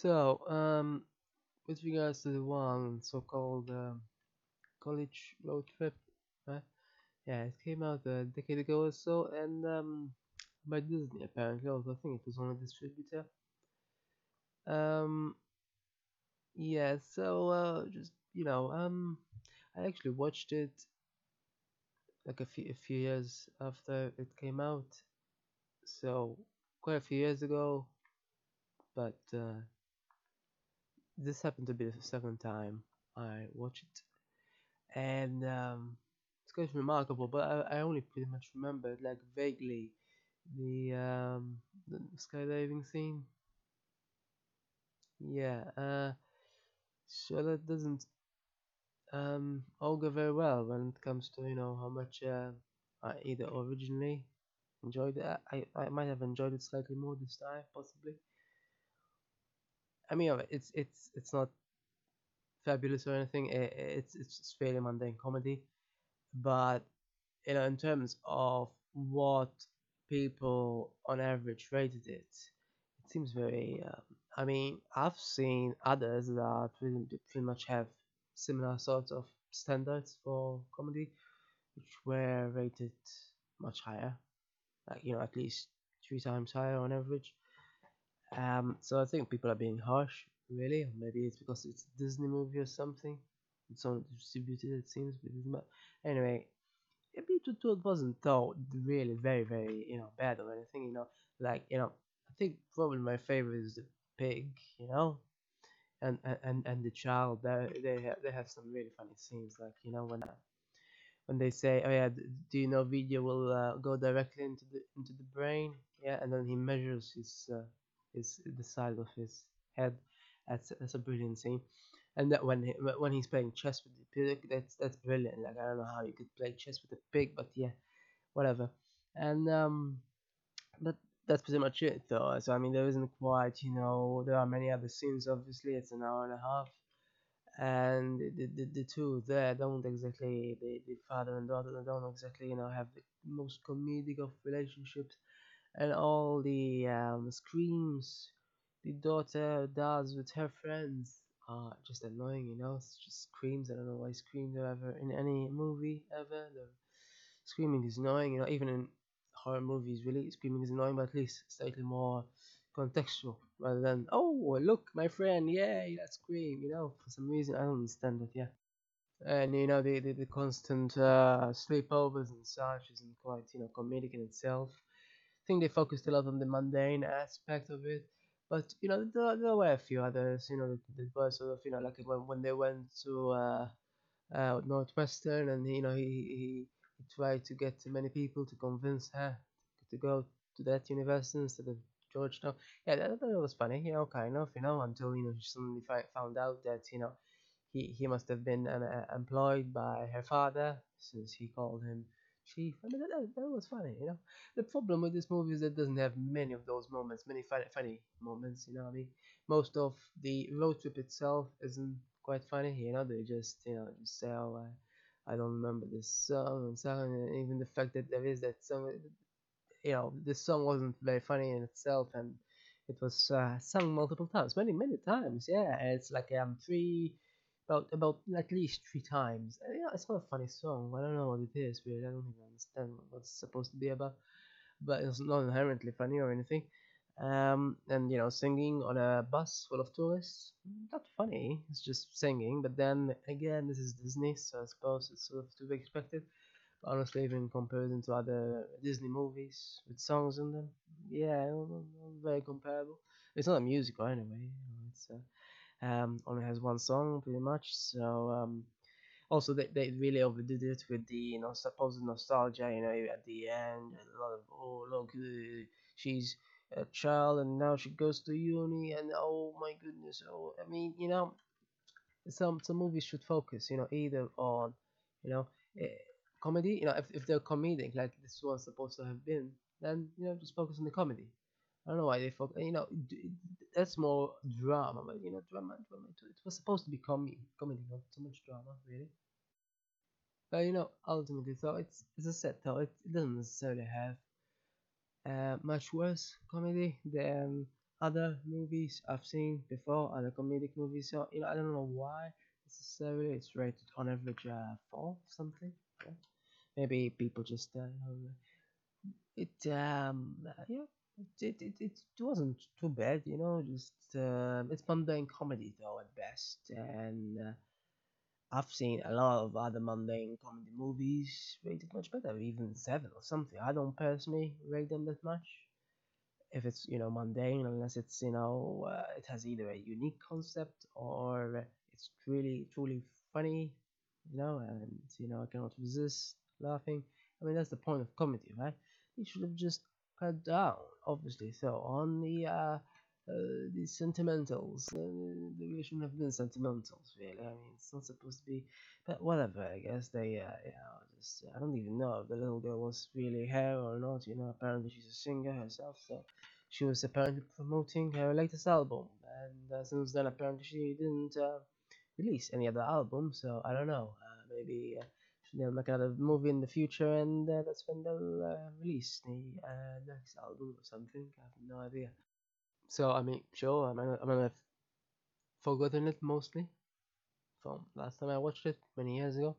So, um, with regards to the one so-called um, college road trip? Yeah, it came out a decade ago or so, and um, by Disney apparently. Also, I think it was on a distributor. Um, yeah. So, uh, just you know, um, I actually watched it like a few a few years after it came out, so quite a few years ago. But uh, this happened to be the second time I watched it, and um, it's quite remarkable. But I, I only pretty much remember like vaguely the um, the skydiving scene. Yeah, uh, so that doesn't um all go very well when it comes to you know how much uh, I either originally enjoyed it. I I might have enjoyed it slightly more this time, possibly. I mean, it's it's it's not fabulous or anything. I it's it's fairly mundane comedy, but you know, in terms of what people on average rated it, it seems very. Um, I mean, I've seen others that pretty, pretty much have similar sorts of standards for comedy, which were rated much higher, like you know, at least three times higher on average. Um, so I think people are being harsh, really. Maybe it's because it's a Disney movie or something. It's only distributed, it seems. But anyway, maybe it, it wasn't though really very very you know bad or anything. You know, like you know, I think probably my favorite is the pig. You know, and and and the child. They they have they have some really funny scenes. Like you know when when they say, "Oh yeah, do you know video will uh, go directly into the into the brain?" Yeah, and then he measures his uh, his the side of his head. That's that's a brilliant scene. And that when he, when he's playing chess with the pig, that's that's brilliant. Like I don't know how you could play chess with a pig, but yeah, whatever. And um, but that's pretty much it though. So I mean, there isn't quite, you know, there are many other scenes. Obviously, it's an hour and a half, and the the, the two there don't exactly the, the father and daughter don't exactly you know have the most comedic of relationships and all the um, screams the daughter does with her friends are just annoying you know? It's just screams i don't know why screams are ever in any movie ever. The screaming is annoying you know even in horror movies really screaming is annoying but at least slightly more contextual rather than oh look my friend yeah let's scream you know? For some reason i don't understand that yeah. And you know the the, the constant uh, sleepovers and such isn't quite you know comedic in itself think they focused a lot on the mundane aspect of it but you know there, there were a few others you know that, were sort of you know like when, when they went to uh, uh, Northwestern, and you know he, he he tried to get many people to convince her to go to that university instead of Georgetown. Yeah, that, that was funny, you know, kind of, you know, until you know she suddenly found out that you know he he must have been uh, employed by her father since he called him chief. I mean, that, that, was funny, you know. The problem with this movie is that it doesn't have many of those moments, many funny, funny moments, you know. what I mean, most of the road trip itself isn't quite funny, you know. They just, you know, just say, "Oh, I, I don't remember this song," and so on. And even the fact that there is that song, you know, this song wasn't very funny in itself, and it was uh, sung multiple times, many, many times. Yeah, it's like um three about about at least three times. Uh, Yeah, it's not a funny song. I don't know what it is really. I don't even understand what it's supposed to be about. But it's not inherently funny or anything. Um, and you know, singing on a bus full of tourists, not funny. It's just singing. But then again, this is Disney, so I suppose it's sort of to be expected. But honestly, even comparison to other Disney movies with songs in them, yeah, very comparable. It's not a musical anyway. It's uh, um, only has one song pretty much. So um, also they, they really overdid it with the you know supposed nostalgia. You know at the end, a lot of oh look, uh, she's a child and now she goes to uni and oh my goodness. Oh, I mean you know some some movies should focus you know either on you know eh, comedy. You know if if they're comedic like this one's supposed to have been, then you know just focus on the comedy. I don't know why they focus. You know, that's more drama, but you know, drama, drama. It was supposed to be comedy, comedy, not so much drama, really. But you know, ultimately, so it's as I said, though it, it doesn't necessarily have uh, much worse comedy than other movies I've seen before, other comedic movies. So you know, I don't know why necessarily it's rated on average uh, four something. Yeah. Maybe people just uh, you know, it um uh, yeah it, it, it, wasn't too bad you know just uh, it's mundane comedy though at best and uh, I've seen a lot of other mundane comedy movies rated much better even seven or something. I don't personally rate them that much if it's you know mundane unless it's you know uh, it has either a unique concept or it's really truly funny you know and you know I cannot resist laughing. I mean that's the point of comedy right? They should have just cut down obviously so on the uh, uh the sentimentals uh, they shouldn't have been sentimentals really I mean it's not supposed to be but whatever I guess they uh, you know just I don't even know if the little girl was really her or not you know apparently she's a singer herself so she was apparently promoting her latest album, and uh, since then apparently she didn't uh, release any other album. So I don't know. Uh, maybe uh, they'll make another movie in the future, and uh, that's when they'll uh, release the uh, next album or something. I have no idea. So I mean, sure, I mean, I've forgotten it mostly from last time I watched it many years ago.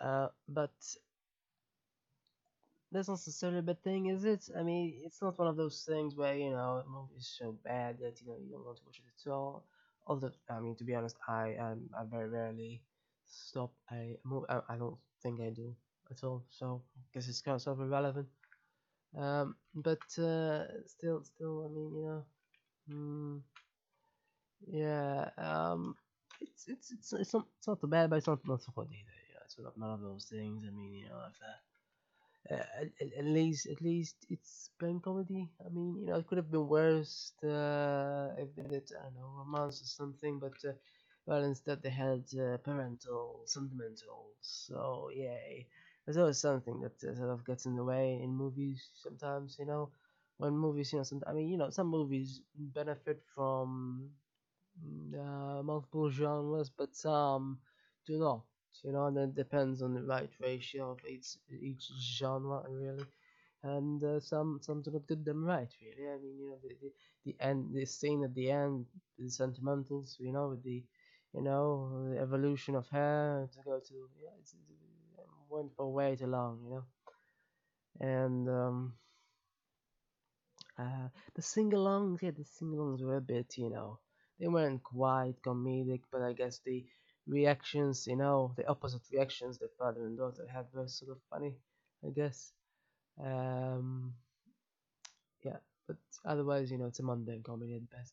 Uh, but that's not necessarily a bad thing, is it? I mean, it's not one of those things where you know a movie is so bad that you know you don't want to watch it at all. Although, I mean, to be honest, I um, I very rarely stop a movie. I, I don't think I do at all. So I guess it's kind of sort of irrelevant. Um, but uh, still, still, I mean, you know, mm, yeah. Um, it's it's it's it's not it's not too bad, but it's not not so good either. You know, it's not none of those things. I mean, you know, if uh, at, at at least at least it's plain comedy. I mean, you know, it could have been worse uh, if they did I don't know romance or something, but uh, well, instead they had uh, parental sentimentals. So yeah, there's always something that uh, sort of gets in the way in movies sometimes. You know, when movies, you know, some, I mean, you know, some movies benefit from mm, uh, multiple genres, but some do not. You know, and it depends on the right ratio of each each genre, really. And uh, some some do not get them right, really. I mean, you know, the, the the end, the scene at the end, the sentimentals, you know, with the you know the evolution of hair to go to yeah, it's, it went for way too long, you know. And um, uh, the sing-alongs, yeah, the sing-alongs were a bit, you know, they weren't quite comedic, but I guess the reactions, you know, the opposite reactions the father and daughter had were sort of funny, I guess. Um, yeah, but otherwise, you know, it's a mundane comedy at best.